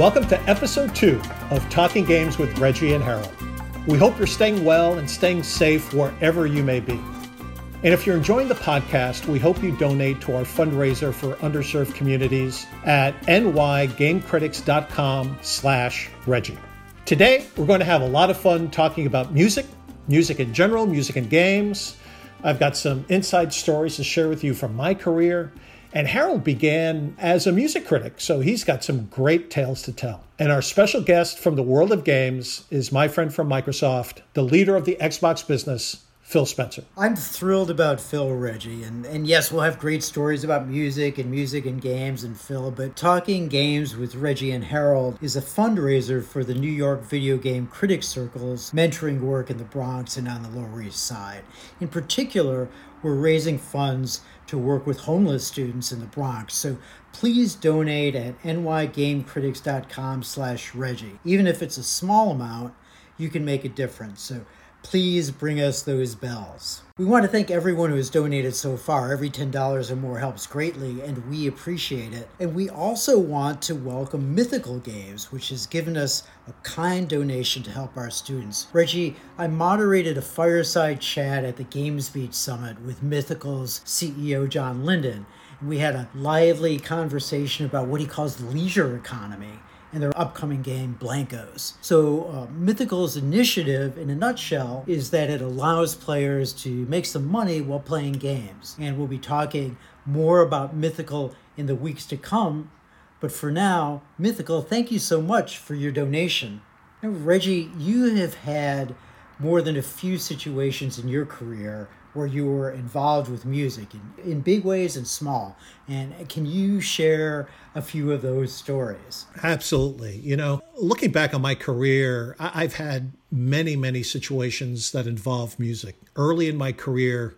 Welcome to episode two of Talking Games with Reggie and Harold. We hope you're staying well and staying safe wherever you may be. And if you're enjoying the podcast, we hope you donate to our fundraiser for underserved communities at nygamecritics.com slash Reggie. Today, we're going to have a lot of fun talking about music, music in general, music and games. I've got some inside stories to share with you from my career. And Harold began as a music critic, so he's got some great tales to tell. And our special guest from the world of games is my friend from Microsoft, the leader of the Xbox business, Phil Spencer. I'm thrilled about Phil Reggie. And, and yes, we'll have great stories about music and music and games and Phil, but Talking Games with Reggie and Harold is a fundraiser for the New York Video Game Critics Circle's mentoring work in the Bronx and on the Lower East Side. In particular, we're raising funds to work with homeless students in the Bronx. So please donate at nygamecritics.com slash Reggie. Even if it's a small amount, you can make a difference. So please bring us those bells. We want to thank everyone who has donated so far. Every $10 or more helps greatly, and we appreciate it. And we also want to welcome Mythical Games, which has given us a kind donation to help our students. Reggie, I moderated a fireside chat at the GamesBeat Summit with Mythical's CEO John Linden. We had a lively conversation about what he calls the leisure economy and their upcoming game, Blankos. So, uh, Mythical's initiative, in a nutshell, is that it allows players to make some money while playing games. And we'll be talking more about Mythical in the weeks to come. But for now, Mythical, thank you so much for your donation. Now, Reggie, you have had more than a few situations in your career where you were involved with music in, in big ways and small. And can you share a few of those stories? Absolutely. You know, looking back on my career, I've had many, many situations that involve music. Early in my career,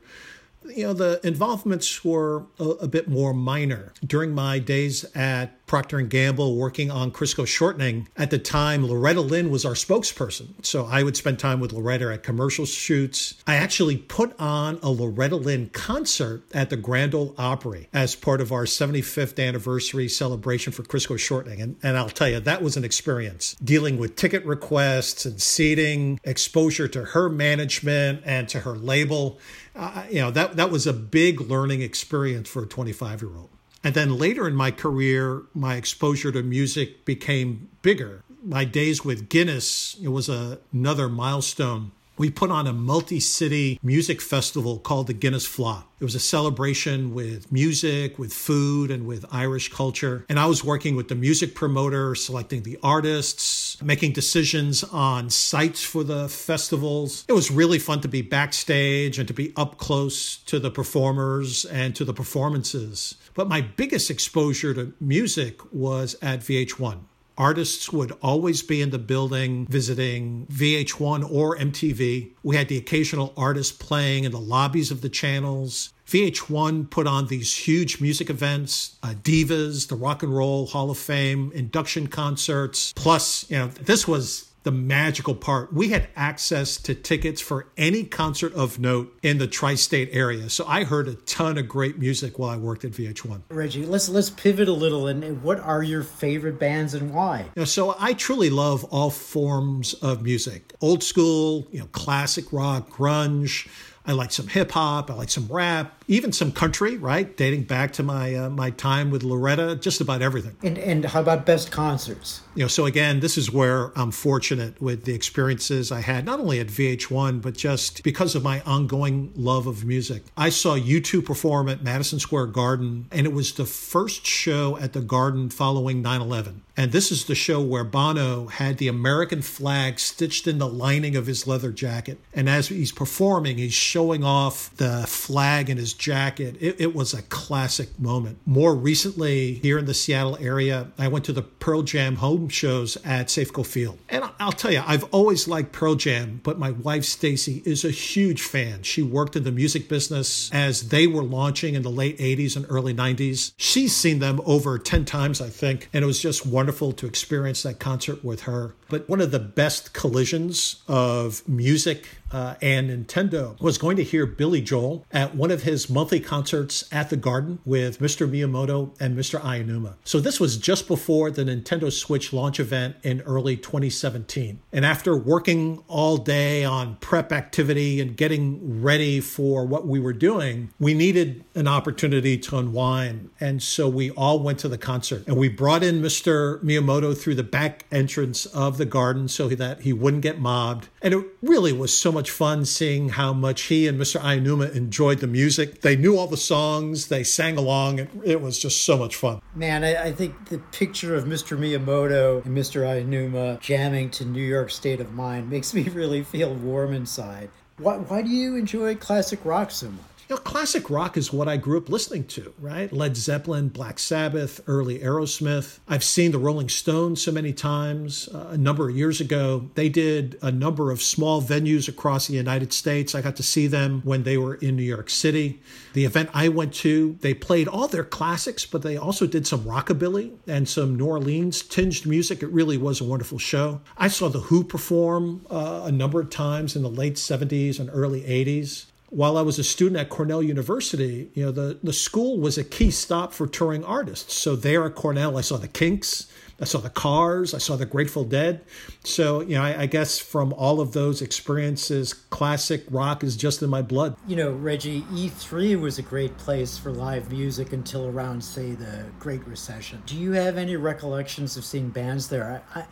you know the involvements were a, a, bit more minor during my days at procter & gamble working on crisco shortening. At the time loretta lynn was our spokesperson. So i would spend time with loretta at commercial shoots. I actually put on a loretta lynn concert at the grand ole opry as part of our 75th anniversary celebration for crisco shortening. And, and i'll tell you that was an experience. Dealing with ticket requests and seating exposure to her management and to her label. Uh, you know that that was a big learning experience for a 25 year old and then later in my career my exposure to music became bigger my days with guinness it was a, another milestone we put on a multi city music festival called the Guinness Fleadh. It was a celebration with music, with food, and with Irish culture. And I was working with the music promoter, selecting the artists, making decisions on sites for the festivals. It was really fun to be backstage and to be up close to the performers and to the performances. But my biggest exposure to music was at VH1. Artists would always be in the building visiting VH1 or MTV. We had the occasional artist playing in the lobbies of the channels. VH1 put on these huge music events, uh, Divas, the Rock and Roll Hall of Fame, induction concerts. Plus, you know, this was the magical part. We had access to tickets for any concert of note in the tri-state area. So I heard a ton of great music while I worked at VH1. Reggie, let's let's pivot a little and what are your favorite bands and why? You know, so I truly love all forms of music. Old school, you know, classic rock, grunge, I like some hip hop. I like some rap, even some country, right? Dating back to my uh, my time with Loretta, just about everything. And and how about best concerts? You know, so again, this is where I'm fortunate with the experiences I had, not only at VH1, but just because of my ongoing love of music. I saw U2 perform at Madison Square Garden, and it was the first show at the Garden following 9 11. And this is the show where Bono had the American flag stitched in the lining of his leather jacket. And as he's performing, he's showing off the flag in his jacket. It, it, was a classic moment. More recently, here in the Seattle area, I went to the Pearl Jam home shows at Safeco Field. And I'll tell you, I've always liked Pearl Jam, but my wife, Stacy, is a huge fan. She worked in the music business as they were launching in the late 80s and early 90s. She's seen them over 10 times, I think. And it was just wonderful wonderful to experience that concert with her. But one of the best collisions of music uh, and Nintendo was going to hear Billy Joel at one of his monthly concerts at the Garden with Mr. Miyamoto and Mr. Aonuma. So this was just before the Nintendo Switch launch event in early 2017. And after working all day on prep activity and getting ready for what we were doing, we needed an opportunity to unwind. And so we all went to the concert and we brought in Mr. Miyamoto through the back entrance of the garden so that he wouldn't get mobbed. And it really was so much fun seeing how much he and Mr. Aonuma enjoyed the music. They knew all the songs, they sang along. It, it was just so much fun. Man, I, I, think the picture of Mr. Miyamoto and Mr. Aonuma jamming to New York State of Mind makes me really feel warm inside. Why, why do you enjoy classic rock so much? Know, classic rock is what I grew up listening to, right? Led Zeppelin, Black Sabbath, early Aerosmith. I've seen the Rolling Stones so many times. Uh, a number of years ago, they did a number of small venues across the United States. I got to see them when they were in New York City. The event I went to, they played all their classics, but they also did some rockabilly and some New Orleans tinged music. It really was a wonderful show. I saw The Who perform uh, a number of times in the late 70s and early 80s while I was a student at Cornell University, you know, the, the school was a key stop for touring artists. So there at Cornell, I saw the Kinks, I saw the Cars, I saw the Grateful Dead. So, you know, I, I, guess from all of those experiences, classic rock is just in my blood. You know, Reggie, E3 was a great place for live music until around, say, the Great Recession. Do you have any recollections of seeing bands there? I, I,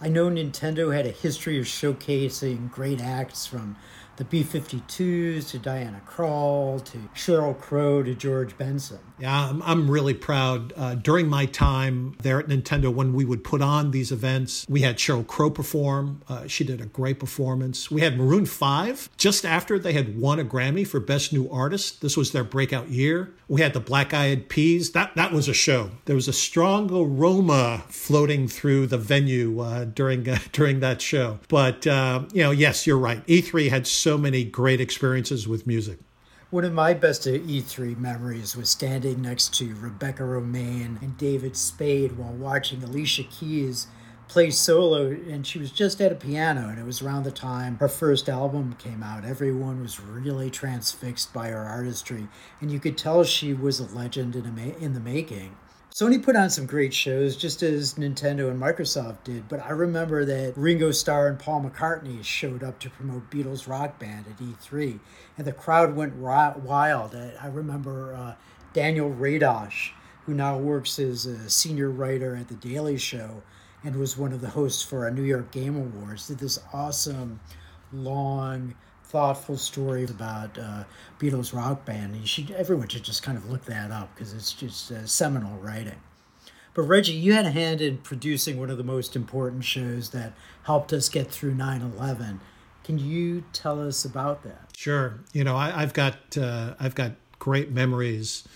I know Nintendo had a history of showcasing great acts from the B 52s to Diana Krall to Sheryl Crow to George Benson. Yeah, I'm, I'm really proud. Uh, during my time there at Nintendo, when we would put on these events, we had Sheryl Crow perform. Uh, she did a great performance. We had Maroon 5 just after they had won a Grammy for Best New Artist. This was their breakout year. We had the Black Eyed Peas. That, that was a show. There was a strong aroma floating through the venue uh, during, during that show. But, uh, you know, yes, you're right. E3 had so many great experiences with music. One of my best E3 memories was standing next to Rebecca Romijn and David Spade while watching Alicia Keys play solo, and she was just at a piano, and it was around the time her first album came out. Everyone was really transfixed by her artistry, and you could tell she was a legend in, a in the making. Sony put on some great shows, just as Nintendo and Microsoft did, but I remember that Ringo Starr and Paul McCartney showed up to promote Beatles Rock Band at E3, and the crowd went wild. I remember uh, Daniel Radosh, who now works as a senior writer at The Daily Show and was one of the hosts for our New York Game Awards, did this awesome, long, thoughtful story about uh, Beatles rock band. And should, everyone should just kind of look that up because it's just uh, seminal writing. But Reggie, you had a hand in producing one of the most important shows that helped us get through 9 11. Can you tell us about that? Sure. You know, I, have got uh, I've got great memories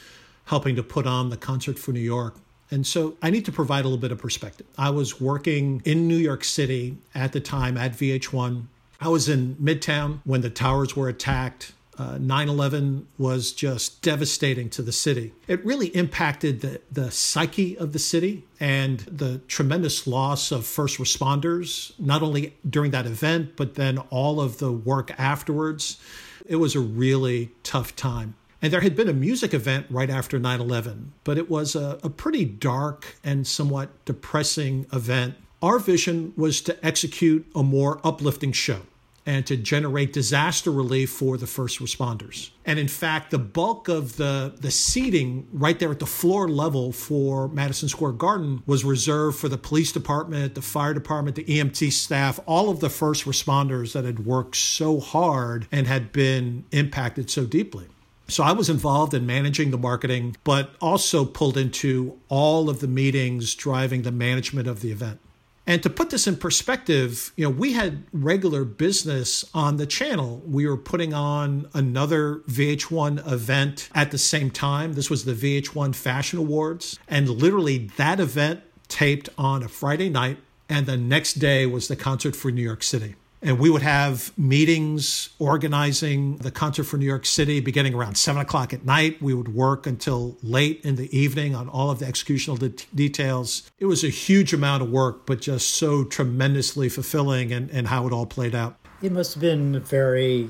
helping to put on the concert for New York. And so I need to provide a little bit of perspective. I was working in New York City at the time at VH1 I was in Midtown when the towers were attacked. Uh, 9 uh, 11 was just devastating to the city. It really impacted the, the psyche of the city and the tremendous loss of first responders, not only during that event, but then all of the work afterwards. It was a really tough time. And there had been a music event right after 9 11, but it was a, a pretty dark and somewhat depressing event. Our vision was to execute a more uplifting show and to generate disaster relief for the first responders. And in fact, the bulk of the, the seating right there at the floor level for Madison Square Garden was reserved for the police department, the fire department, the EMT staff, all of the first responders that had worked so hard and had been impacted so deeply. So I was involved in managing the marketing, but also pulled into all of the meetings driving the management of the event. And to put this in perspective, you know, we had regular business on the channel. We were putting on another VH1 event at the same time. This was the VH1 Fashion Awards. And literally that event taped on a Friday night. And the next day was the concert for New York City. And we would have meetings organizing the concert for New York City beginning around seven o'clock at night. We would work until late in the evening on all of the executional de- details. It was a huge amount of work, but just so tremendously fulfilling and, and how it all played out. It must have been very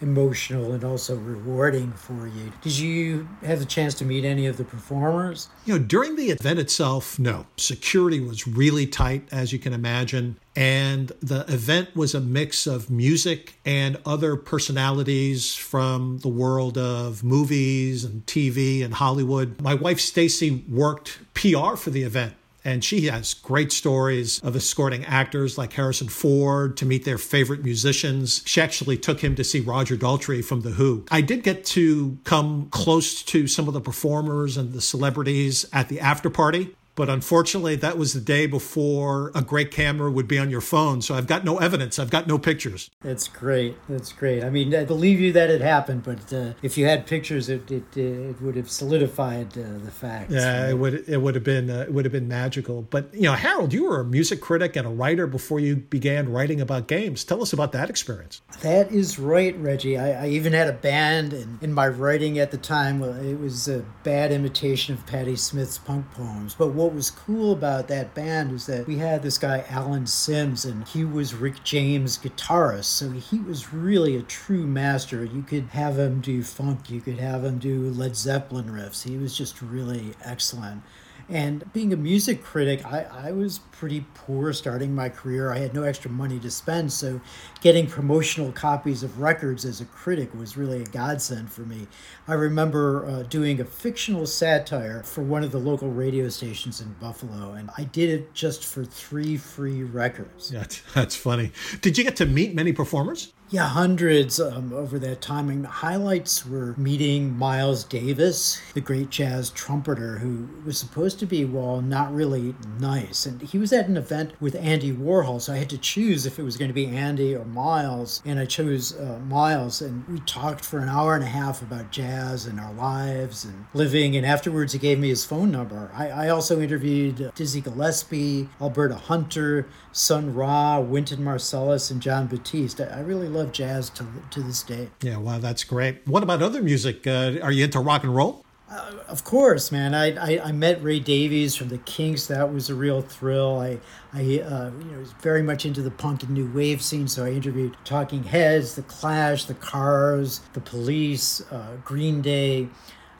emotional and also rewarding for you. Did you have the chance to meet any of the performers? You know, during the event itself, no. Security was really tight, as you can imagine. And the event was a mix of music and other personalities from the world of movies and TV and Hollywood. My wife, Stacy, worked PR for the event. And she has great stories of escorting actors like Harrison Ford to meet their favorite musicians. She actually took him to see Roger Daltrey from The Who. I did get to come close to some of the performers and the celebrities at the after party. But unfortunately, that was the day before a great camera would be on your phone. So I've got no evidence. I've got no pictures. That's great. That's great. I mean, I believe you that it happened, but uh, if you had pictures, it it, it would have solidified uh, the fact. Yeah, right? it would it would have been uh, it would have been magical. But you know, Harold, you were a music critic and a writer before you began writing about games. Tell us about that experience. That is right, Reggie. I, I even had a band, and in my writing at the time, well, it was a bad imitation of Patti Smith's punk poems. But what was cool about that band is that we had this guy Alan Sims, and he was Rick James' guitarist, so he was really a true master. You could have him do funk, you could have him do Led Zeppelin riffs. He was just really excellent. And being a music critic, I, I was pretty poor starting my career. I had no extra money to spend, so getting promotional copies of records as a critic was really a godsend for me. I remember uh, doing a fictional satire for one of the local radio stations in Buffalo, and I did it just for three free records. Yeah, that's funny. Did you get to meet many performers? Yeah, hundreds um, over that time. And the highlights were meeting Miles Davis, the great jazz trumpeter who was supposed to be, well, not really nice. And he was at an event with Andy Warhol, so I had to choose if it was going to be Andy or Miles. And I chose uh, Miles, and we talked for an hour and a half about jazz and our lives and living. And afterwards, he gave me his phone number. I, I also interviewed Dizzy Gillespie, Alberta Hunter, Sun Ra, Wynton Marsalis, and Jon Batiste. I, I really love jazz to, to this day. Yeah, wow, that's great. What about other music? Uh, are you into rock and roll? Uh, of course, man. I, I, I met Ray Davies from the Kinks. That was a real thrill. I I uh, you know was very much into the punk and new wave scene. So I interviewed Talking Heads, The Clash, The Cars, The Police, uh, Green Day.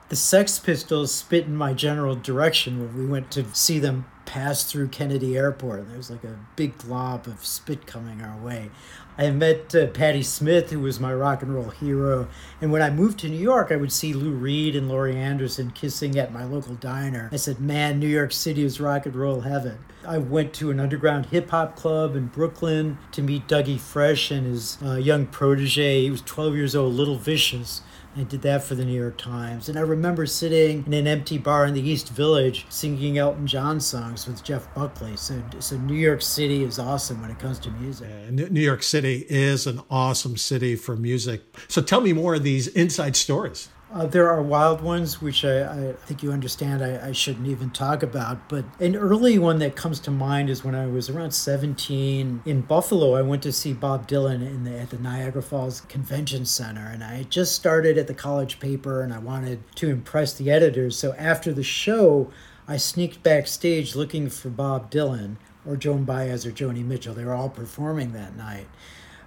The Sex Pistols spit in my general direction when we went to see them pass through Kennedy Airport. And there was like a big glob of spit coming our way. I met uh, Patti Smith, who was my rock and roll hero. And when I moved to New York, I would see Lou Reed and Laurie Anderson kissing at my local diner. I said, Man, New York City is rock and roll heaven. I went to an underground hip hop club in Brooklyn to meet Dougie Fresh and his uh, young protege. He was 12 years old, Little Vicious. I did that for the New York Times. And I remember sitting in an empty bar in the East Village singing Elton John songs with Jeff Buckley. So, so New York City is awesome when it comes to music. Yeah, New York City is an awesome city for music. So tell me more of these inside stories. Uh, there are wild ones, which I, I think you understand I, I, shouldn't even talk about. But an early one that comes to mind is when I was around 17 in Buffalo. I went to see Bob Dylan in the, at the Niagara Falls Convention Center. And I just started at the college paper and I wanted to impress the editors. So after the show, I sneaked backstage looking for Bob Dylan or Joan Baez or Joni Mitchell. They were all performing that night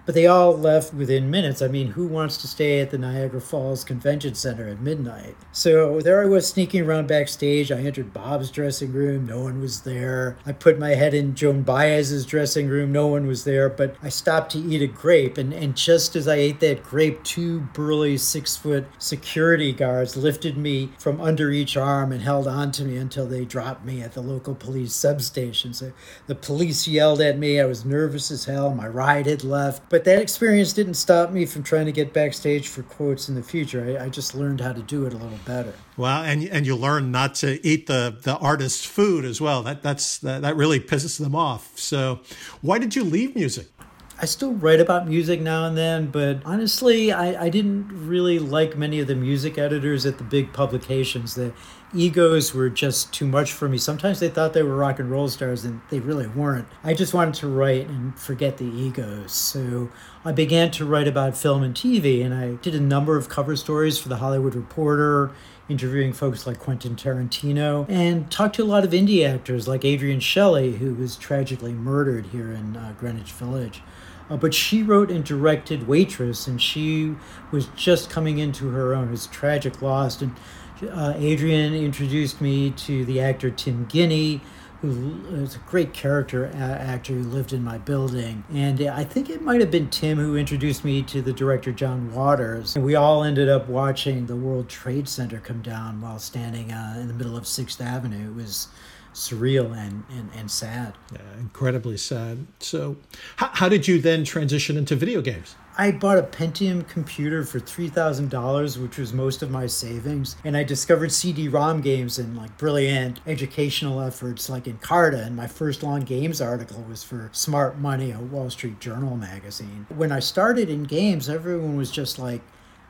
but they all left within minutes. I mean, who wants to stay at the Niagara Falls Convention Center at midnight? So there I was sneaking around backstage. I entered Bob's dressing room. No one was there. I put my head in Joan Baez's dressing room. No one was there. But I stopped to eat a grape. And, and just as I ate that grape, two burly six foot security guards lifted me from under each arm and held on to me until they dropped me at the local police substation. So the police yelled at me. I was nervous as hell. My ride had left. But but that experience didn't stop me from trying to get backstage for quotes in the future. I, I just learned how to do it a little better. Well, and and you learn not to eat the the artist's food as well. That that's that, that really pisses them off. So, why did you leave music? I still write about music now and then, but honestly, I, I didn't really like many of the music editors at the big publications. The egos were just too much for me. Sometimes they thought they were rock and roll stars and they really weren't. I just wanted to write and forget the egos. So I began to write about film and TV and I did a number of cover stories for the Hollywood Reporter interviewing folks like Quentin Tarantino, and talked to a lot of indie actors like Adrienne Shelly, who was tragically murdered here in uh, Greenwich Village. Uh, but she wrote and directed Waitress, and she was just coming into her own. It's tragic loss. And uh, Adrienne introduced me to the actor Tim Guinee, who is a great character actor who lived in my building. And I think it might have been Tim who introduced me to the director John Waters. And we all ended up watching the World Trade Center come down while standing uh, in the middle of Sixth Avenue. It was surreal and, and, and sad. Yeah, incredibly sad. So, how, how did you then transition into video games? I bought a Pentium computer for $3,000, which was most of my savings. And I discovered CD ROM games and like brilliant educational efforts like Encarta. And my first long games article was for Smart Money, a Wall Street Journal magazine. When I started in games, everyone was just like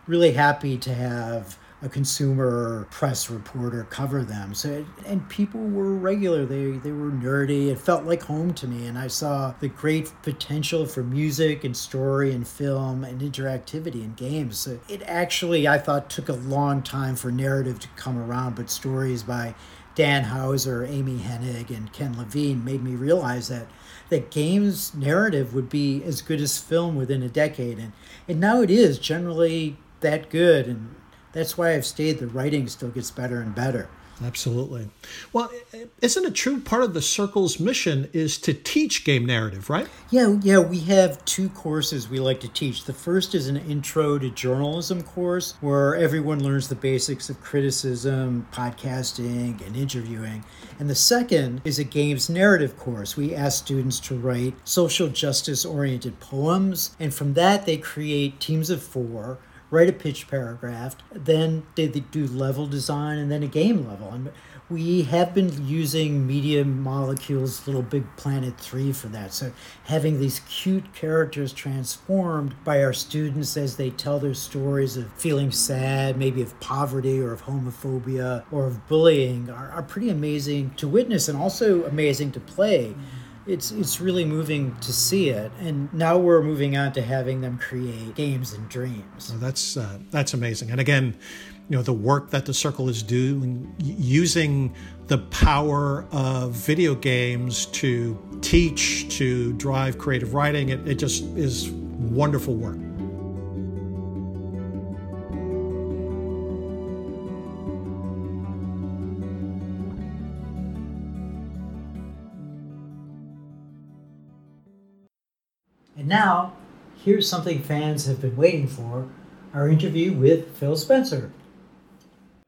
really happy to have a consumer press reporter cover them. So and people were regular. They they were nerdy. It felt like home to me, and I saw the great potential for music and story and film and interactivity in games. So it actually I thought took a long time for narrative to come around, but stories by Dan Houser, Amy Hennig, and Ken Levine made me realize that that games narrative would be as good as film within a decade, and and now it is generally that good and that's why I've stayed. The writing still gets better and better. Absolutely. Well, isn't it true part of the circle's mission is to teach game narrative, right? Yeah, yeah, we have two courses we like to teach. The first is an intro to journalism course where everyone learns the basics of criticism, podcasting, and interviewing. And the second is a games narrative course. We ask students to write social justice oriented poems, and from that they create teams of 4 write a pitch paragraph, then they, they do level design and then a game level. And we have been using Media Molecule's Little Big Planet 3 for that. So having these cute characters transformed by our students as they tell their stories of feeling sad, maybe of poverty or of homophobia or of bullying are, are pretty amazing to witness and also amazing to play. Mm-hmm it's it's really moving to see it. And now we're moving on to having them create games and dreams. That's uh, that's amazing. And again you know the work that the circle is doing using the power of video games to teach to drive creative writing it, it just is wonderful work And now, here's something fans have been waiting for our interview with Phil Spencer.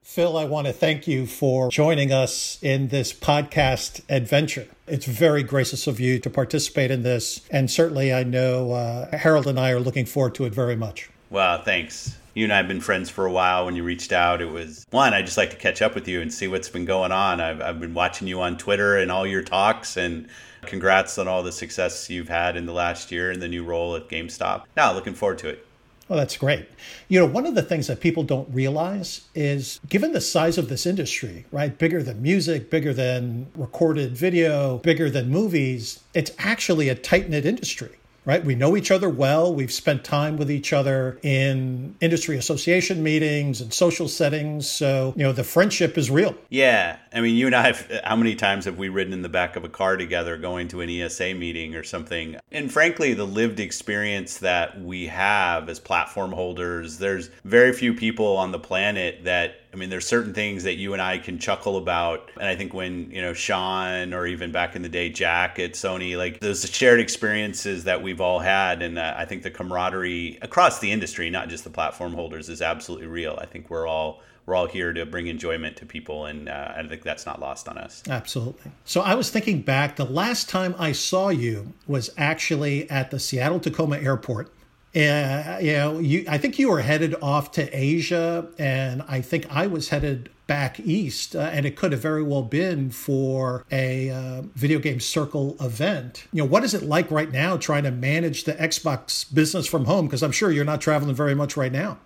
Phil, I want to thank you for joining us in this podcast adventure. It's very gracious of you to participate in this. And certainly, I know uh, Harold and I are looking forward to it very much. Well, thanks. You and I have been friends for a while. When you reached out, it was one, I just like to catch up with you and see what's been going on. I've, I've been watching you on Twitter and all your talks, and Congrats on all the success you've had in the last year in the new role at GameStop. Now, looking forward to it. Well, that's great. You know, one of the things that people don't realize is given the size of this industry, right? Bigger than music, bigger than recorded video, bigger than movies, it's actually a tight knit industry right? We know each other well. We've spent time with each other in industry association meetings and social settings. So, you know, the friendship is real. Yeah. I mean, you and I have, how many times have we ridden in the back of a car together going to an ESA meeting or something? And frankly, the lived experience that we have as platform holders, there's very few people on the planet that I mean, there's certain things that you and I can chuckle about. And I think when, you know, Shawn or even back in the day, Jack at Sony, like those shared experiences that we've all had. And uh, I think the camaraderie across the industry, not just the platform holders, is absolutely real. I think we're all we're all here to bring enjoyment to people, and uh, I think that's not lost on us. Absolutely. So I was thinking back. The last time I saw you was actually at the Seattle Tacoma Airport and you know, you I think you were headed off to Asia, and I think I was headed back east, uh, and it could have very well been for a uh, video game circle event. You know, what is it like right now trying to manage the Xbox business from home? Because I'm sure you're not traveling very much right now.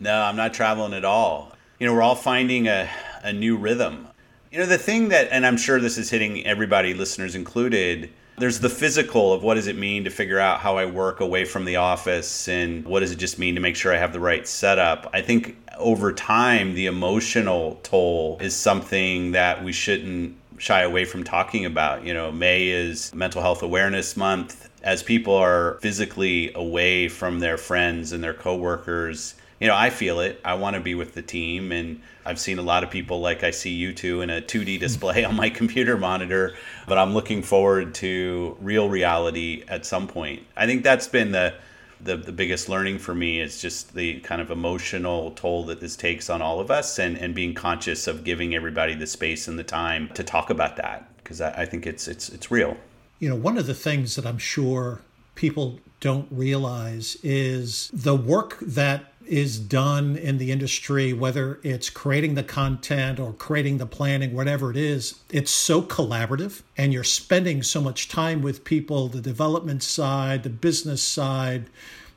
No, I'm not traveling at all. You know, we're all finding a a new rhythm. You know, the thing that, and I'm sure this is hitting everybody, listeners included, there's the physical of what does it mean to figure out how I work away from the office and what does it just mean to make sure I have the right setup. I think over time, the emotional toll is something that we shouldn't shy away from talking about. You know, May is Mental Health Awareness Month. As people are physically away from their friends and their coworkers, you know, I feel it. I want to be with the team. And I've seen a lot of people like I see you two in a 2D display on my computer monitor, but I'm looking forward to real reality at some point. I think that's been the the, the biggest learning for me is just the kind of emotional toll that this takes on all of us and, and being conscious of giving everybody the space and the time to talk about that because I, I think it's it's it's real. You know, one of the things that I'm sure people don't realize is the work that is done in the industry, whether it's creating the content or creating the planning, whatever it is, it's so collaborative and you're spending so much time with people, the development side, the business side.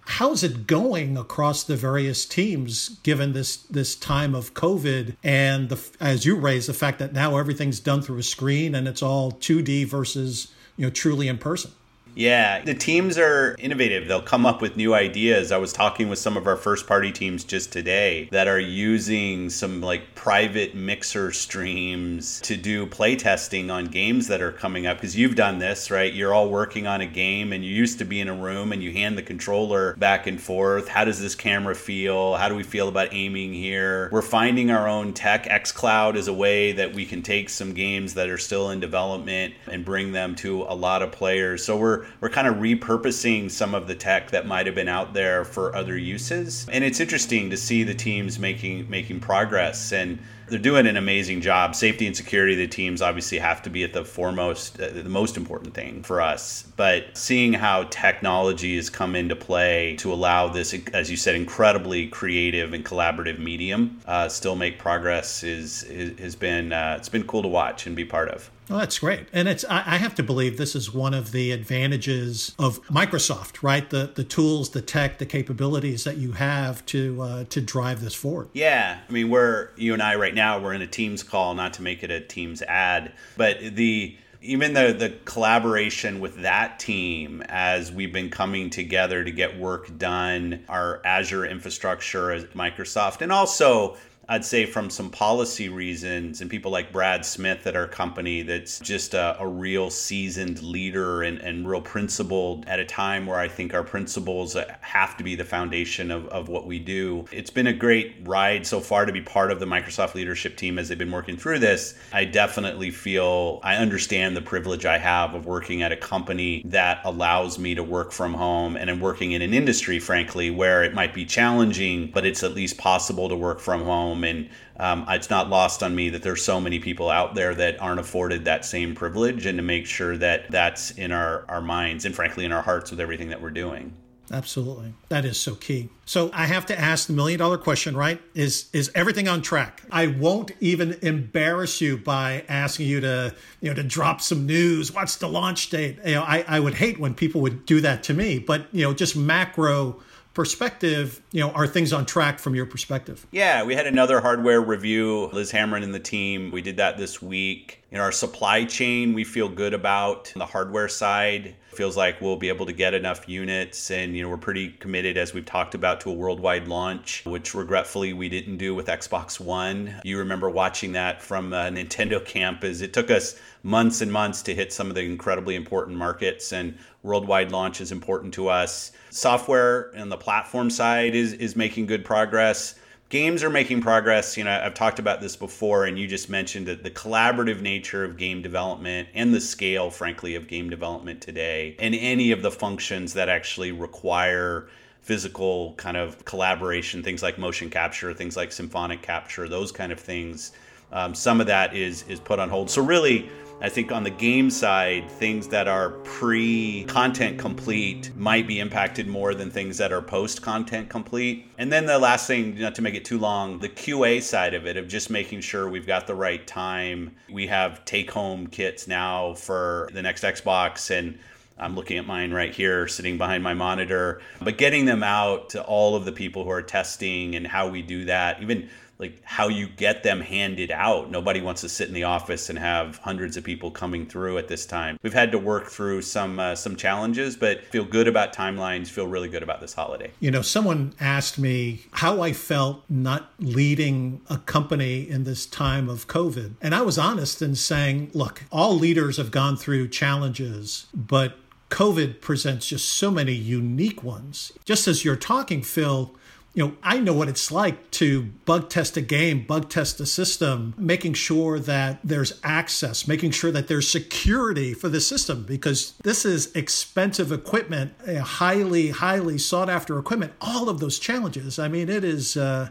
How's it going across the various teams given this this time of COVID and the as you raise the fact that now everything's done through a screen and it's all 2D versus you know truly in person? Yeah, the teams are innovative. They'll come up with new ideas. I was talking with some of our first party teams just today that are using some like private mixer streams to do play testing on games that are coming up because you've done this, right? You're all working on a game and you used to be in a room and you hand the controller back and forth. How does this camera feel? How do we feel about aiming here? We're finding our own tech. xCloud is a way that we can take some games that are still in development and bring them to a lot of players. So we're we're kind of repurposing some of the tech that might have been out there for other uses. And it's interesting to see the teams making making progress and they're doing an amazing job. Safety and security the teams obviously have to be at the foremost, uh, the most important thing for us. But seeing how technology has come into play to allow this, as you said, incredibly creative and collaborative medium uh, still make progress is, is has been uh, it's been cool to watch and be part of. Oh, that's great. And it's I have to believe this is one of the advantages of Microsoft, right? The the tools, the tech, the capabilities that you have to uh, to drive this forward. Yeah. I mean, we're you and I right now, we're in a Teams call, not to make it a Teams ad, but the even the the collaboration with that team as we've been coming together to get work done, our Azure infrastructure as Microsoft, and also I'd say from some policy reasons, and people like Brad Smith at our company, that's just a, a, real seasoned leader and, and real principled at a time where I think our principles uh, have to be the foundation of, of what we do. It's been a great ride so far to be part of the Microsoft leadership team as they've been working through this. I definitely feel I understand the privilege I have of working at a company that allows me to work from home and I'm working in an industry, frankly, where it might be challenging, but it's at least possible to work from home home. And um, it's not lost on me that there's so many people out there that aren't afforded that same privilege, and to make sure that that's in our, our minds and frankly in our hearts with everything that we're doing. Absolutely. That is so key. So I have to ask the million dollar question, right? Is is everything on track? I won't even embarrass you by asking you to, you know, to drop some news. What's the launch date? You know, I, I would hate when people would do that to me, but you know, just macro perspective, you know, are things on track from your perspective? Yeah, we had another hardware review. Liz Hamren and the team, we did that this week. In our supply chain, we feel good about the hardware side. Feels like we'll be able to get enough units, and you know we're pretty committed, as we've talked about, to a worldwide launch, which regretfully we didn't do with Xbox One. You remember watching that from Nintendo campus. It took us months and months to hit some of the incredibly important markets, and worldwide launch is important to us. Software and the platform side is is making good progress games are making progress. You know, I've talked about this before, and you just mentioned that the collaborative nature of game development and the scale, frankly, of game development today, and any of the functions that actually require physical kind of collaboration, things like motion capture, things like symphonic capture, those kind of things. Um, some of that is is put on hold. So really, I think on the game side, things that are pre content complete might be impacted more than things that are post content complete. And then the last thing, not to make it too long, the QA side of it, of just making sure we've got the right time. We have take home kits now for the next Xbox and I'm looking at mine right here, sitting behind my monitor. But getting them out to all of the people who are testing and how we do that, even like how you get them handed out. Nobody wants to sit in the office and have hundreds of people coming through at this time. We've had to work through some uh, some challenges, but feel good about timelines. Feel really good about this holiday. You know, someone asked me how I felt not leading a company in this time of COVID, and I was honest in saying, look, all leaders have gone through challenges, but COVID presents just so many unique ones. Just as you're talking, Phil, you know, I know what it's like to bug test a game, bug test a system, making sure that there's access, making sure that there's security for the system because this is expensive equipment, highly, highly sought after equipment. All of those challenges. I mean, it is, uh,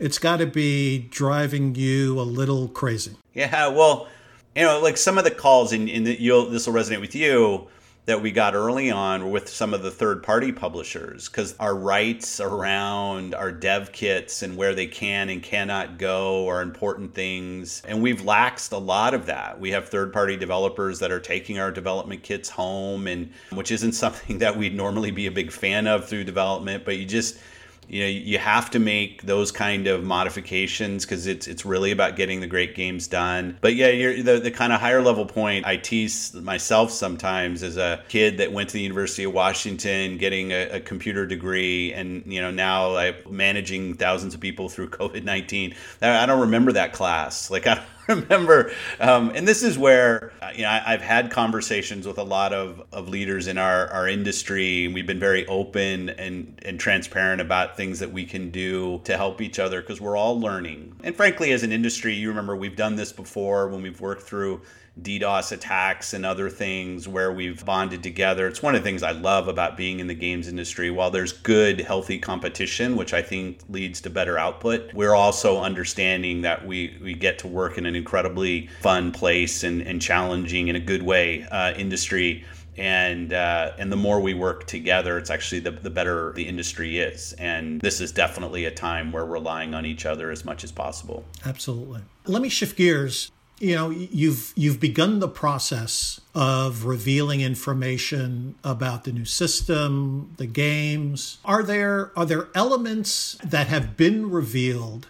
it's got to be driving you a little crazy. Yeah. Well, you know, like some of the calls, and, you'll, this will resonate with you that we got early on with some of the third party publishers because our rights around our dev kits and where they can and cannot go are important things. And we've laxed a lot of that. We have third party developers that are taking our development kits home, and which isn't something that we'd normally be a big fan of through development, but you just you know you have to make those kind of modifications because it's it's really about getting the great games done. But yeah you're the, the kind of higher level point i tease myself sometimes as a kid that went to the university of washington getting a, a computer degree and you know now i'm managing thousands of people through covid-19 i don't remember that class. Like i remember, um, and this is where uh, you know I, have had conversations with a lot of, of leaders in our, our industry. We've been very open and, and transparent about things that we can do to help each other because we're all learning. And frankly, as an industry, you remember we've done this before when we've worked through DDoS attacks and other things where we've bonded together. It's one of the things I love about being in the games industry. While there's good, healthy competition, which I think leads to better output, we're also understanding that we, we get to work in an incredibly fun place and, and challenging in a good way uh, industry and uh, and the more we work together, it's actually the, the better the industry is. And this is definitely a time where we're relying on each other as much as possible. Absolutely. Let me shift gears you know you've you've begun the process of revealing information about the new system the games. Are there are there elements that have been revealed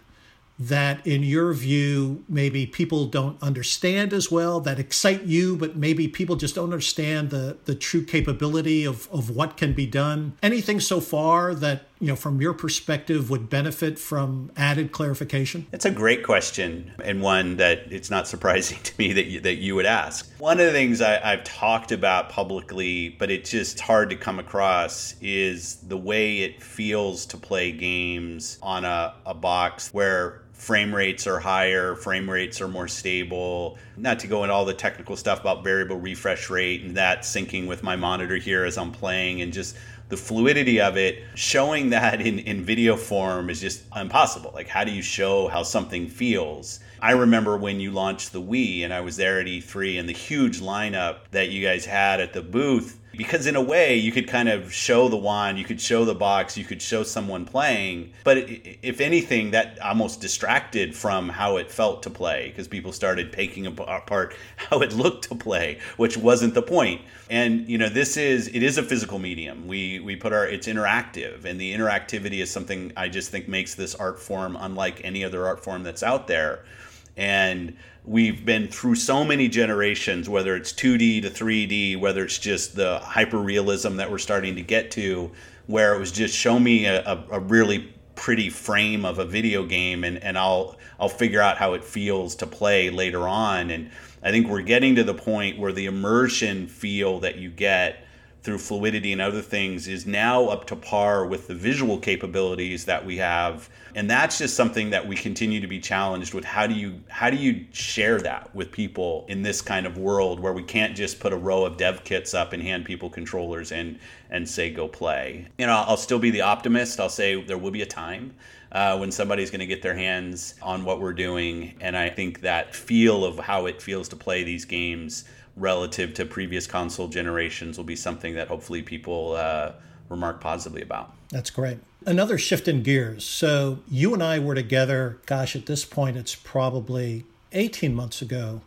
that in your view maybe people don't understand as well that excite you but maybe people just don't understand the the true capability of of what can be done? Anything so far that you know from your perspective would benefit from added clarification it's a great question and one that it's not surprising to me that you, that you would ask one of the things I, i've talked about publicly but it's just hard to come across is the way it feels to play games on a, a box where frame rates are higher, frame rates are more stable. Not to go into all the technical stuff about variable refresh rate and that syncing with my monitor here as I'm playing and just the fluidity of it, showing that in, in video form is just impossible. Like, how do you show how something feels? I remember when you launched the Wii and I was there at E3 and the huge lineup that you guys had at the booth because in a way you could kind of show the wand you could show the box you could show someone playing but if anything that almost distracted from how it felt to play because people started taking apart how it looked to play which wasn't the point. And you know this is it is a physical medium. We we put our it's interactive and the interactivity is something i just think makes this art form unlike any other art form that's out there and we've been through so many generations whether it's 2d to 3d whether it's just the hyper realism that we're starting to get to where it was just show me a, a, really pretty frame of a video game and, and I'll I'll figure out how it feels to play later on. And I think we're getting to the point where the immersion feel that you get through fluidity and other things is now up to par with the visual capabilities that we have. And that's just something that we continue to be challenged with. How do you how do you share that with people in this kind of world where we can't just put a row of dev kits up and hand people controllers and and say go play you know i'll still be the optimist. I'll say there will be a time uh, when somebody's going to get their hands on what we're doing. And i think that feel of how it feels to play these games relative to previous console generations will be something that hopefully people uh, remark positively about. That's great. Another shift in gears. So you and I were together, gosh, at this point, it's probably 18 months ago,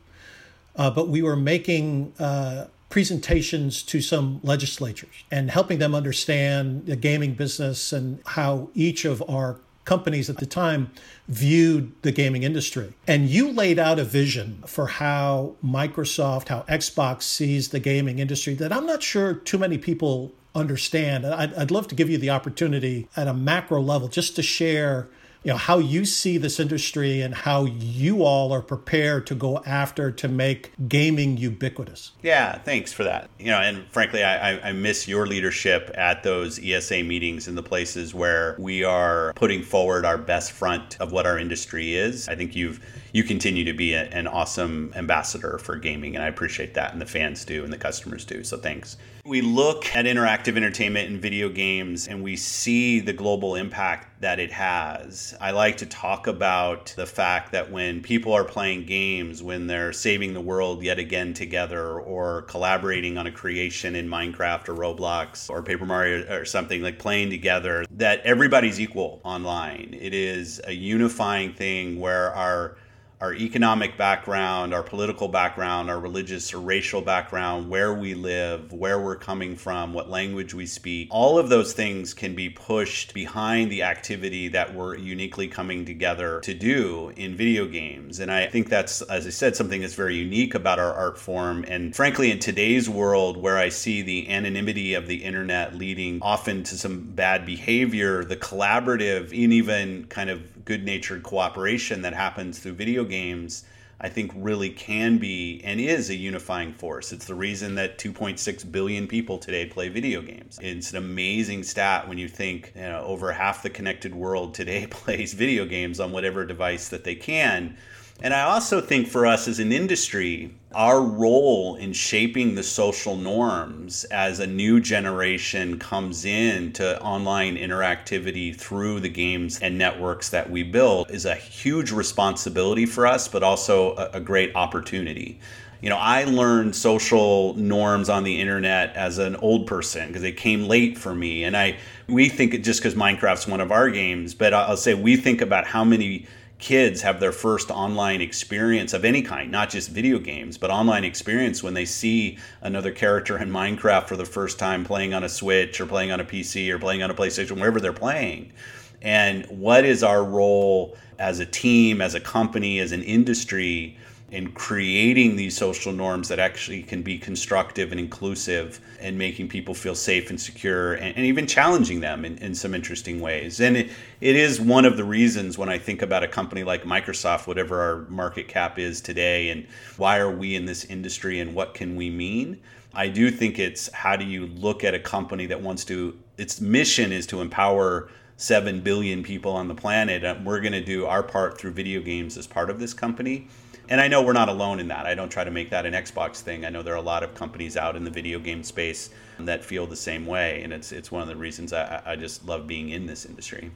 uh, but we were making uh, presentations to some legislatures and helping them understand the gaming business and how each of our companies at the time viewed the gaming industry. And you laid out a vision for how Microsoft, how Xbox sees the gaming industry that I'm not sure too many people understand. I'd, I'd love to give you the opportunity at a macro level just to share you know how you see this industry and how you all are prepared to go after to make gaming ubiquitous. Yeah thanks for that. You know and frankly i, I miss your leadership at those esa meetings in the places where we are putting forward our best front of what our industry is. I think you've you continue to be a, an awesome ambassador for gaming and i appreciate that and the fans do and the customers do so thanks we look at interactive entertainment and video games and we see the global impact that it has. I like to talk about the fact that when people are playing games, when they're saving the world yet again together or collaborating on a creation in Minecraft or Roblox or Paper Mario or something like playing together, that everybody's equal online. It is a unifying thing where our our economic background, our political background, our religious or racial background, where we live, where we're coming from, what language we speak, all of those things can be pushed behind the activity that we're uniquely coming together to do in video games. And I think that's, as I said, something that's very unique about our art form. And frankly, in today's world where I see the anonymity of the internet leading often to some bad behavior, the collaborative and even kind of good natured cooperation that happens through video games, I think really can be and is a unifying force. It's the reason that 2.6 billion people today play video games. It's an amazing stat when you think you know, over half the connected world today plays video games on whatever device that they can. And I also think for us as an industry, our role in shaping the social norms as a new generation comes in to online interactivity through the games and networks that we build is a huge responsibility for us, but also a, great opportunity you know, I learned social norms on the internet as an old person because it came late for me. And I, we think just because Minecraft's one of our games, but I'll say we think about how many kids have their first online experience of any kind, not just video games, but online experience when they see another character in Minecraft for the first time playing on a Switch or playing on a PC or playing on a PlayStation, wherever they're playing. And what is our role as a team, as a company, as an industry in creating these social norms that actually can be constructive and inclusive and making people feel safe and secure and, and even challenging them in, in some interesting ways. And it, it is one of the reasons when I think about a company like Microsoft, whatever our market cap is today, and why are we in this industry and what can we mean? I do think it's how do you look at a company that wants to, its mission is to empower 7 billion people on the planet. And we're going to do our part through video games as part of this company and I know we're not alone in that. I don't try to make that an Xbox thing. I know there are a lot of companies out in the video game space that feel the same way, and it's it's one of the reasons I, I just love being in this industry.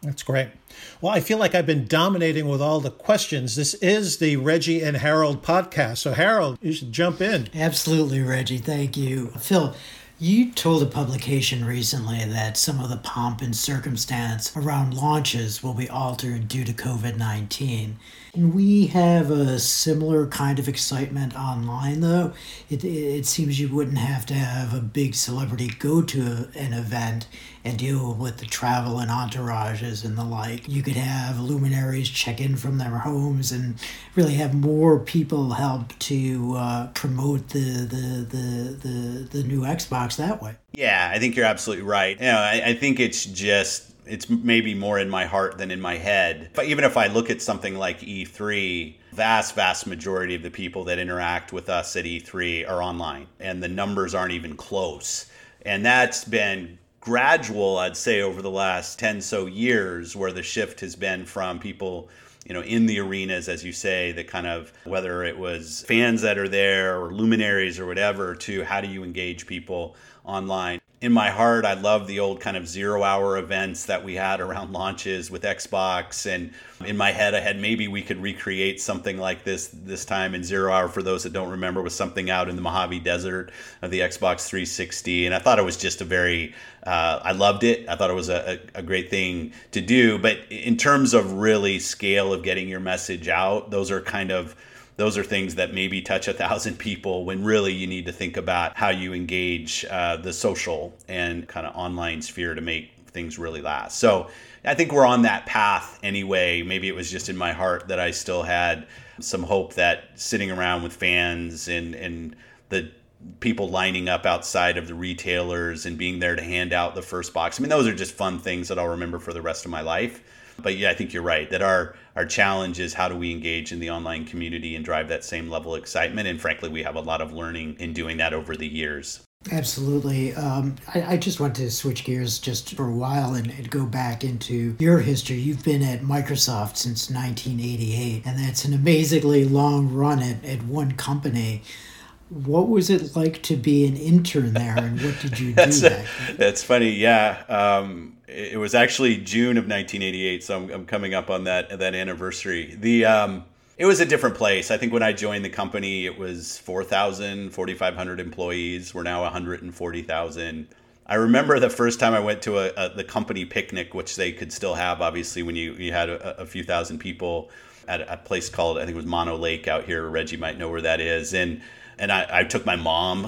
That's great. Well, I feel like I've been dominating with all the questions. This is the Reggie and Harold podcast. So, Harold, you should jump in. Absolutely, Reggie. Thank you. Phil, you told a publication recently that some of the pomp and circumstance around launches will be altered due to COVID 19. We have a similar kind of excitement online, though. It, it seems you wouldn't have to have a big celebrity go to an event and deal with the travel and entourages and the like. You could have luminaries check in from their homes and really have more people help to uh, promote the, the, the, the, the new Xbox that way. Yeah, I think you're absolutely right. You know, I, I think it's just it's maybe more in my heart than in my head. But even if I look at something like E3, vast, vast majority of the people that interact with us at E3 are online, and the numbers aren't even close. And that's been gradual, I'd say, over the last 10 so years, where the shift has been from people you know, in the arenas, as you say, the kind of whether it was fans that are there or luminaries or whatever, to how do you engage people online in my heart, I love the old kind of zero hour events that we had around launches with Xbox. And in my head, I had maybe we could recreate something like this this time in zero hour. For those that don't remember, was something out in the Mojave Desert of the Xbox 360. And I thought it was just a very, uh, I loved it. I thought it was a, a great thing to do. But in terms of really scale of getting your message out, those are kind of those are things that maybe touch a thousand people when really you need to think about how you engage uh, the social and kind of online sphere to make things really last. So I think we're on that path anyway. Maybe it was just in my heart that I still had some hope that sitting around with fans and and the people lining up outside of the retailers and being there to hand out the first box. I mean, those are just fun things that I'll remember for the rest of my life. But yeah, I think you're right that our our challenge is how do we engage in the online community and drive that same level of excitement. And frankly, we have a lot of learning in doing that over the years. Absolutely. Um, I, I, just want to switch gears just for a while and, and, go back into your history. You've been at Microsoft since 1988, and that's an amazingly long run at, at one company. What was it like to be an intern there, and what did you do that's, a, that's funny. Yeah, um, it was actually June of 1988, so I'm, I'm, coming up on that that anniversary. The um, it was a different place. I think when I joined the company, it was 4,000, 4,500 employees. We're now 140,000. I remember the first time I went to a, a, the company picnic, which they could still have, obviously, when you, you had a, a few thousand people at a place called, I think it was Mono Lake out here. Reggie might know where that is. And and I, I took my mom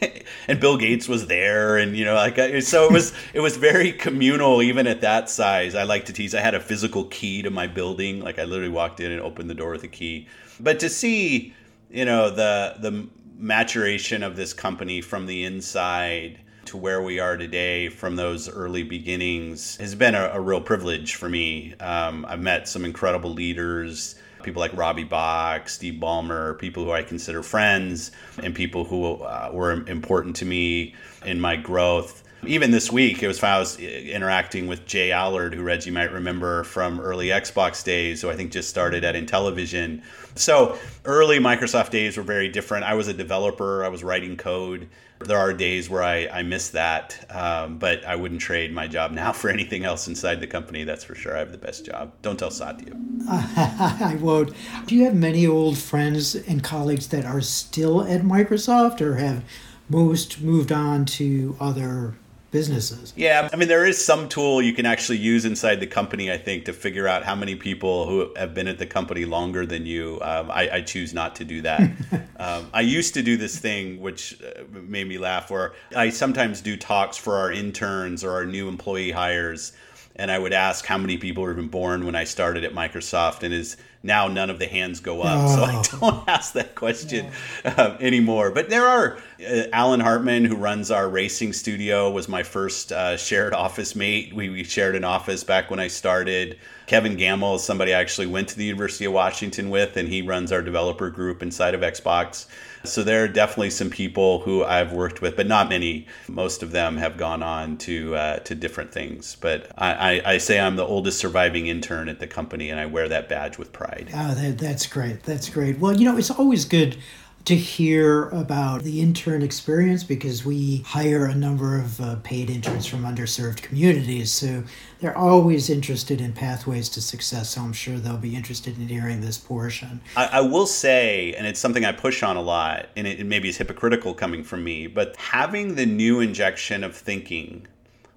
and Bill Gates was there and you know like so it was it was very communal even at that size. I like to tease I had a physical key to my building like I literally walked in and opened the door with a key. But to see you know the the maturation of this company from the inside to where we are today from those early beginnings has been a, a real privilege for me. Um, I've met some incredible leaders people like Robbie Bach, Steve Ballmer, people who I consider friends, and people who uh, were important to me in my growth. Even this week, it was I was interacting with J Allard, who Reggie might remember from early Xbox days, who I think just started at Intellivision. So early Microsoft days were very different. I was a developer, I was writing code. There are days where I, I miss that, um, but I wouldn't trade my job now for anything else inside the company. That's for sure. I have the best job. Don't tell Satya. I won't. Do you have many old friends and colleagues that are still at Microsoft or have most moved on to other businesses. Yeah, I mean, there is some tool you can actually use inside the company, I think, to figure out how many people who have been at the company longer than you. Um, I, I, choose not to do that. um, I used to do this thing, which uh, made me laugh, where I sometimes do talks for our interns or our new employee hires and I would ask how many people were even born when I started at Microsoft, and is now none of the hands go up, oh. so I oh. don't ask that question yeah. uh, anymore. But there are uh, Alan Hartman, who runs our racing studio, was my first uh, shared office mate. We, we shared an office back when I started. Kevin Gammill is somebody I actually went to the University of Washington with, and he runs our developer group inside of Xbox. So there are definitely some people who I've worked with, but not many. Most of them have gone on to uh, to different things. But I, I, I, say I'm the oldest surviving intern at the company, and I wear that badge with pride. Oh, that, that's great. That's great. Well, you know, it's always good to hear about the intern experience because we hire a number of uh, paid interns from underserved communities. So they're always interested in pathways to success. So I'm sure they'll be interested in hearing this portion. I, I will say, and it's something I push on a lot, and it, it maybe is hypocritical coming from me, but having the new injection of thinking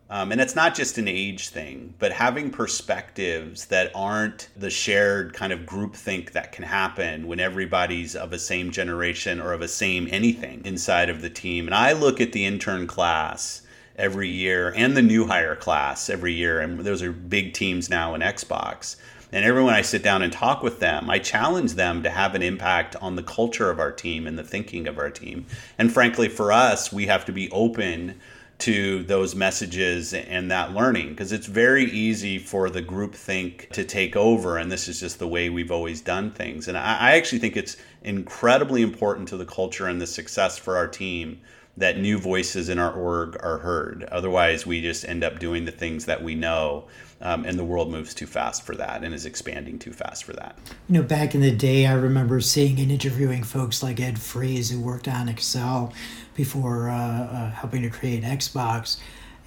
um, and it's not just an age thing, but having perspectives that aren't the shared kind of group think that can happen when everybody's of a same generation or of a same anything inside of the team. And I look at the intern class every year and the new hire class every year, and those are big teams now in Xbox. And everyone I sit down and talk with them, I challenge them to have an impact on the culture of our team and the thinking of our team. And frankly, for us, we have to be open to those messages and that learning because it's very easy for the group think to take over and this is just the way we've always done things. And I, actually think it's incredibly important to the culture and the success for our team that new voices in our org are heard otherwise we just end up doing the things that we know um, and the world moves too fast for that and is expanding too fast for that you know back in the day i remember seeing and interviewing folks like ed fries who worked on excel before uh, uh, helping to create Xbox.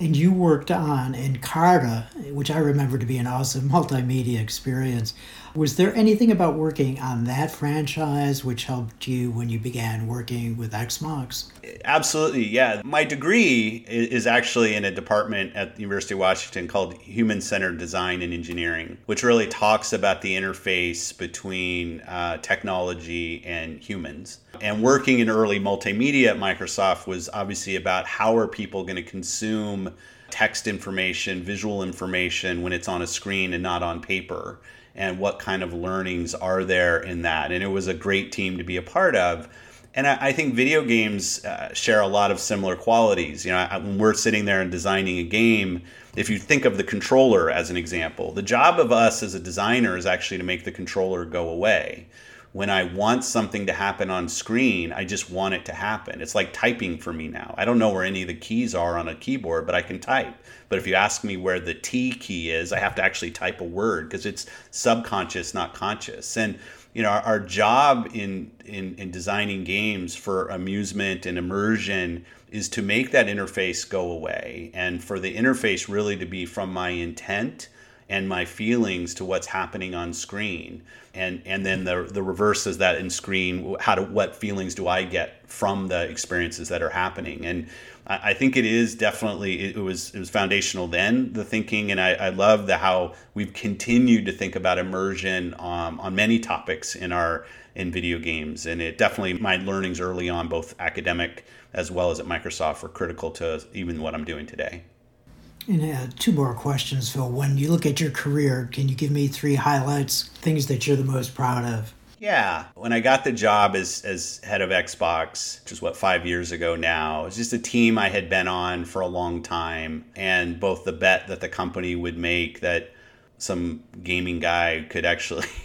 And you worked on Encarta, which I remember to be an awesome multimedia experience. Was there anything about working on that franchise which helped you when you began working with Xbox? Absolutely, yeah. My degree is actually in a department at the University of Washington called Human Centered Design and Engineering, which really talks about the interface between uh, technology and humans. And working in early multimedia at Microsoft was obviously about how are people going to consume text information, visual information when it's on a screen and not on paper, and what kind of learnings are there in that. And it was a great team to be a part of. And I, I think video games uh, share a lot of similar qualities. You know, I, when we're sitting there and designing a game, if you think of the controller as an example, the job of us as a designer is actually to make the controller go away when I want something to happen on screen, I just want it to happen. It's like typing for me now. I don't know where any of the keys are on a keyboard, but I can type. But if you ask me where the T key is, I have to actually type a word because it's subconscious, not conscious. And you know, our, our job in, in in designing games for amusement and immersion is to make that interface go away and for the interface really to be from my intent and my feelings to what's happening on screen. And and then the the reverse is that in screen how do what feelings do i get from the experiences that are happening? And i, I think it is definitely it, was it was foundational then the thinking. And i, I love the how we've continued to think about immersion um, on many topics in our in video games. And it definitely my learnings early on both academic as well as at microsoft were critical to even what i'm doing today and uh, two more questions, Phil. When you look at your career, can you give me three highlights, things that you're the most proud of? Yeah. When I got the job as, as head of Xbox, which is what, five years ago now, it was just a team I had been on for a long time. And both the bet that the company would make that some gaming guy could actually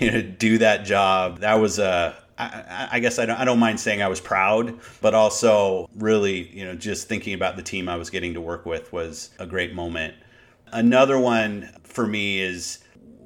you know, do that job, that was a, I, I, guess I don't, I don't mind saying I was proud, but also really, you know, just thinking about the team I was getting to work with was a great moment. Another one for me is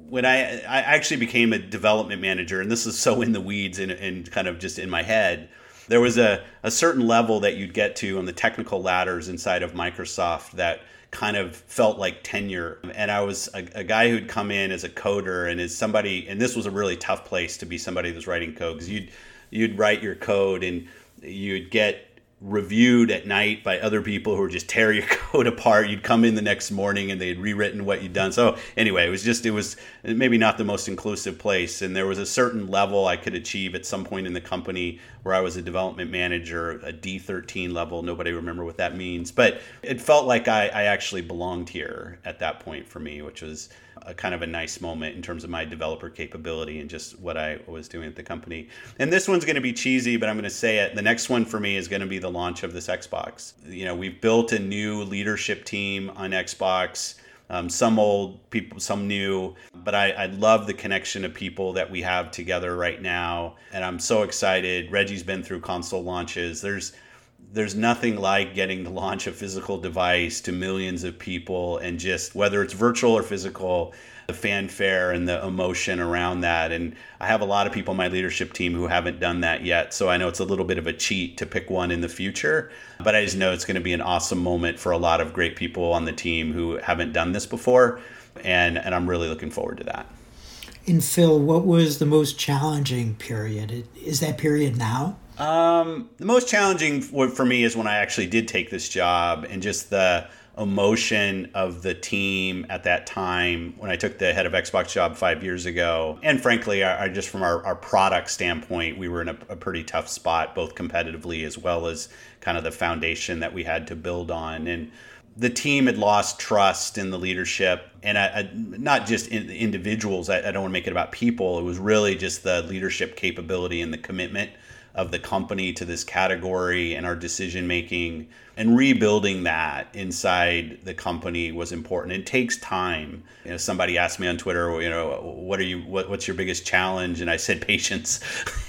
when I, I actually became a development manager, and this is so in the weeds and, and kind of just in my head. There was a, a certain level that you'd get to on the technical ladders inside of Microsoft that kind of felt like tenure. And I was a, a, guy who'd come in as a coder and as somebody, and this was a really tough place to be somebody that was writing code because you'd you'd write your code and you'd get reviewed at night by other people who would just tear your code apart. You'd come in the next morning and they had rewritten what you'd done. So anyway, it was just it was maybe not the most inclusive place. And there was a certain level I could achieve at some point in the company where I was a development manager, a D13 level. Nobody remember what that means, but it felt like I, I actually belonged here at that point for me, which was a kind of a nice moment in terms of my developer capability and just what I was doing at the company. And this one's going to be cheesy, but I'm going to say it. The next one for me is going to be the launch of this Xbox. You know, we've built a new leadership team on Xbox. Um, some old people, some new, but I, I love the connection of people that we have together right now. And I'm so excited. Reggie's been through console launches. There's there's nothing like getting to launch a physical device to millions of people and just whether it's virtual or physical the fanfare and the emotion around that. And i have a lot of people on my leadership team who haven't done that yet. So i know it's a little bit of a cheat to pick one in the future but i just know it's going to be an awesome moment for a lot of great people on the team who haven't done this before. And and i'm really looking forward to that. And phil what was the most challenging period? Is that period now? Um, the most challenging for me is when I actually did take this job and just the emotion of the team at that time when I took the head of Xbox job five years ago. And frankly, I, I just from our, our product standpoint, we were in a, a, pretty tough spot, both competitively as well as kind of the foundation that we had to build on. And the team had lost trust in the leadership and I, I, not just in individuals. I, I don't want to make it about people. It was really just the leadership capability and the commitment of the company to this category and our decision making and rebuilding that inside the company was important. It takes time. You know, somebody asked me on Twitter, you know, what are you, what, what's your biggest challenge? And I said patience.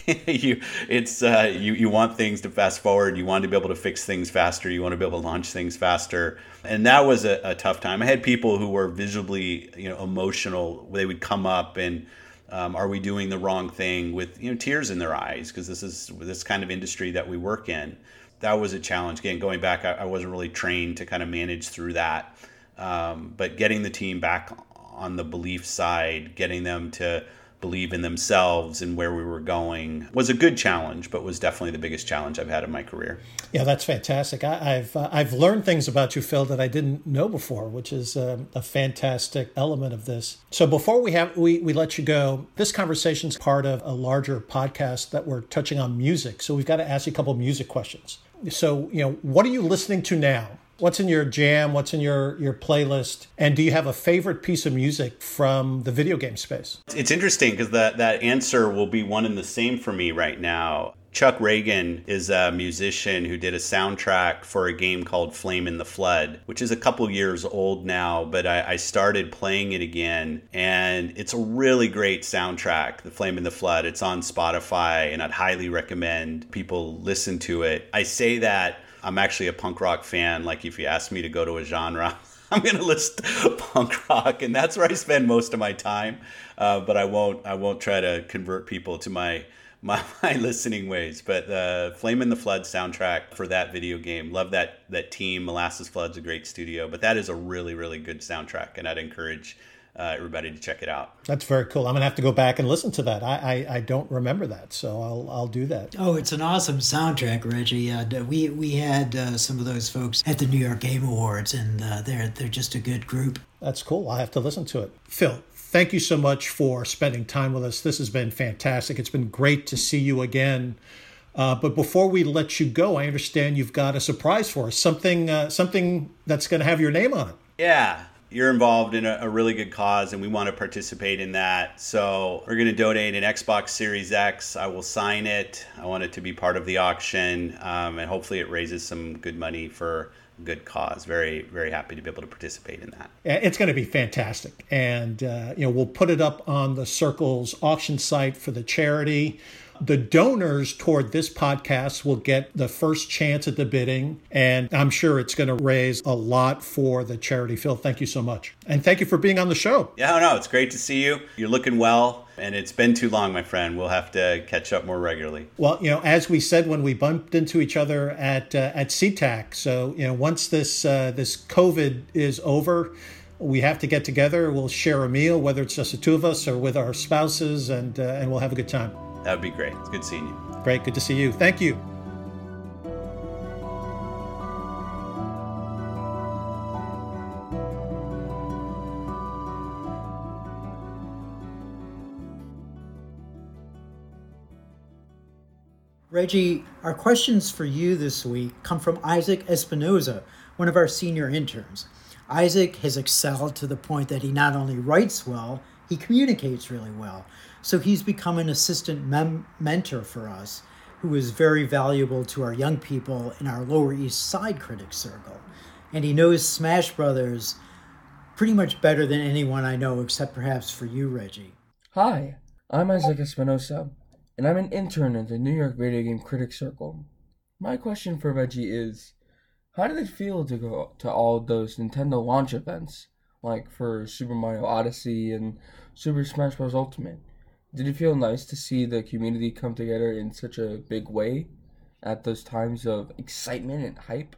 you, it's uh, you, you want things to fast forward. You want to be able to fix things faster. You want to be able to launch things faster. And that was a, a tough time. I had people who were visibly, you know, emotional. They would come up and um, are we doing the wrong thing with you know tears in their eyes because this is this kind of industry that we work in. That was a challenge. Again, going back, I, I wasn't really trained to kind of manage through that. Um, but getting the team back on the belief side, getting them to believe in themselves and where we were going was a good challenge, but was definitely the biggest challenge I've had in my career. Yeah, that's fantastic. I, have uh, I've learned things about you, Phil, that I didn't know before, which is uh, a fantastic element of this. So before we have we, we let you go, this conversation is part of a larger podcast that we're touching on music. So we've got to ask you a couple music questions. So you know, what are you listening to now? What's in your jam? What's in your your playlist? And do you have a favorite piece of music from the video game space? It's interesting because that that answer will be one and the same for me right now. Chuck Ragan is a musician who did a soundtrack for a game called Flame in the Flood, which is a couple years old now, but I, I, started playing it again. And it's a really great soundtrack, The Flame in the Flood. It's on Spotify, and I'd highly recommend people listen to it. I say that I'm actually a punk rock fan. Like if you ask me to go to a genre, I'm going to list punk rock, and that's where I spend most of my time. Uh, but I won't. I won't try to convert people to my my, my listening ways. But uh, Flame in the Flood soundtrack for that video game, love that that team. Molasses Flood's a great studio, but that is a really really good soundtrack, and I'd encourage uh, everybody to check it out. That's very cool. I'm gonna have to go back and listen to that. I, I, I don't remember that, so I'll I'll do that. Oh, it's an awesome soundtrack, Reggie. Uh, we we had uh, some of those folks at the New York Game Awards, and uh, they're they're just a good group. That's cool. I'll have to listen to it. Phil, thank you so much for spending time with us. This has been fantastic. It's been great to see you again. Uh, but before we let you go, I understand you've got a surprise for us. Something uh, something that's going to have your name on it. Yeah you're involved in a, a, really good cause and we want to participate in that. So we're going to donate an Xbox Series X. I will sign it. I want it to be part of the auction um, and hopefully it raises some good money for a good cause. Very, very happy to be able to participate in that. It's going to be fantastic. And, uh, you know, we'll put it up on the Circles auction site for the charity. The donors toward this podcast will get the first chance at the bidding, and I'm sure it's going to raise a lot for the charity. Phil, thank you so much. And thank you for being on the show. Yeah, no, it's great to see you. You're looking well, and it's been too long, my friend. We'll have to catch up more regularly. Well, you know, as we said when we bumped into each other at uh, at SeaTac, so you know, once this uh, this COVID is over, we have to get together. We'll share a meal, whether it's just the two of us or with our spouses, and uh, and we'll have a good time. That would be great. It's good seeing you. Great. Good to see you. Thank you. Reggie, our questions for you this week come from Isaac Espinoza, one of our senior interns. Isaac has excelled to the point that he not only writes well, he communicates really well. So he's become an assistant mem- mentor for us, who is very valuable to our young people in our Lower East Side Critics Circle. And he knows Smash Brothers pretty much better than anyone I know, except perhaps for you, Reggie. Hi, I'm Isaac Espinosa, and I'm an intern at the New York Video Game Critics Circle. My question for Reggie is How did it feel to go to all those Nintendo launch events, like for Super Mario Odyssey and Super Smash Bros. Ultimate? Did it feel nice to see the community come together in such a big way at those times of excitement and hype?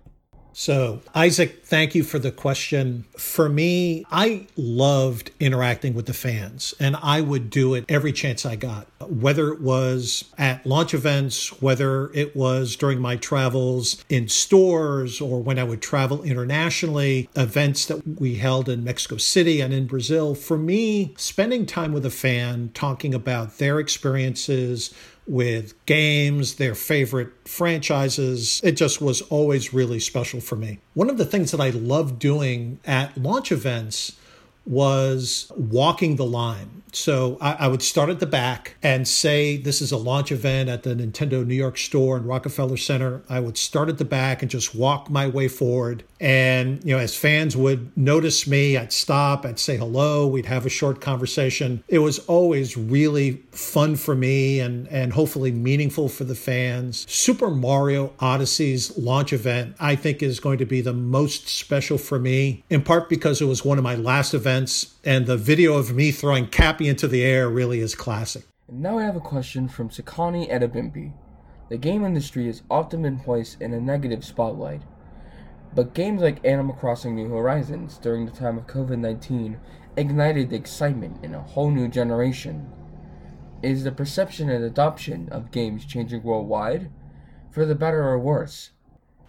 So, Isaac, thank you for the question. For me, I loved interacting with the fans, and I would do it every chance I got, whether it was at launch events, whether it was during my travels in stores, or when I would travel internationally, events that we held in Mexico City and in Brazil. For me, spending time with a fan, talking about their experiences, with games, their favorite franchises. It just was always really special for me. One of the things that I love doing at launch events was walking the line. So I, I, would start at the back and say, This is a launch event at the Nintendo New York store in Rockefeller Center. I would start at the back and just walk my way forward. And, you know, as fans would notice me, I'd stop, I'd say hello, we'd have a short conversation. It was always really fun for me and, and hopefully meaningful for the fans. Super Mario Odyssey's launch event, I think, is going to be the most special for me, in part because it was one of my last events, and the video of me throwing Cappy into the air really is classic. Now I have a question from Sakani Edabimbi. The game industry has often been placed in a negative spotlight. But games like Animal Crossing New Horizons during the time of COVID 19 ignited the excitement in a whole new generation. is the perception and adoption of games changing worldwide, for the better or worse?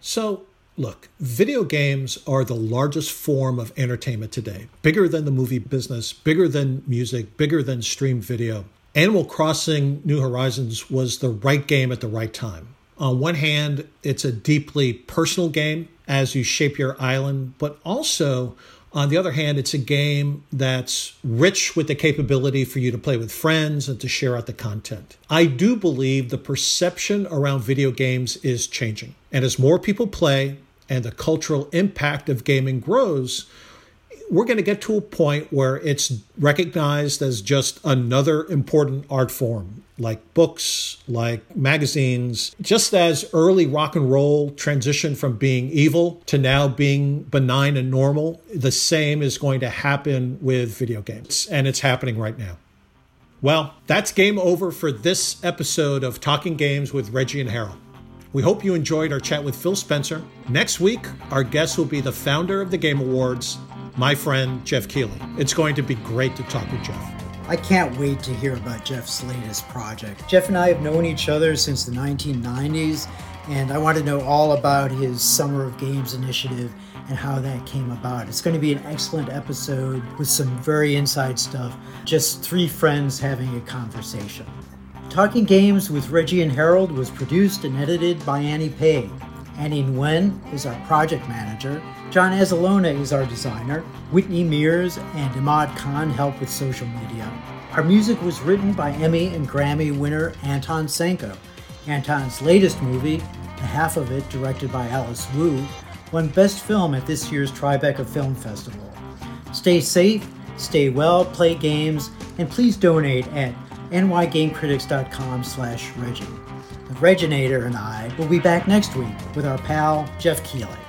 So, look, video games are the largest form of entertainment today, bigger than the movie business, bigger than music, bigger than stream video. Animal Crossing New Horizons was the right game at the right time. On one hand, it's a deeply personal game as you shape your island, but also on the other hand, it's a game that's rich with the capability for you to play with friends and to share out the content. I do believe the perception around video games is changing. And as more people play and the cultural impact of gaming grows, we're going to get to a point where it's recognized as just another important art form, like books, like magazines. Just as early rock and roll transitioned from being evil to now being benign and normal, the same is going to happen with video games, and it's happening right now. Well, that's game over for this episode of Talking Games with Reggie and Harold. We hope you enjoyed our chat with Phil Spencer. Next week, our guest will be the founder of the Game Awards, my friend Geoff Keighley. It's going to be great to talk with Geoff. I can't wait to hear about Geoff's latest project. Geoff and I have known each other since the 1990s, and I want to know all about his Summer of Games initiative and how that came about. It's going to be an excellent episode with some very inside stuff. Just three friends having a conversation. Talking Games with Reggie and Harold was produced and edited by Annie Pay. Annie Nguyen is our project manager. John Azalona is our designer. Whitney Mears and Imad Khan help with social media. Our music was written by Emmy and Grammy winner Anton Sanko. Anton's latest movie, the half of it directed by Alice Wu, won Best Film at this year's Tribeca Film Festival. Stay safe, stay well, play games, and please donate at nygamecritics.com slash Reggie. The Reginator and I will be back next week with our pal Geoff Keighley.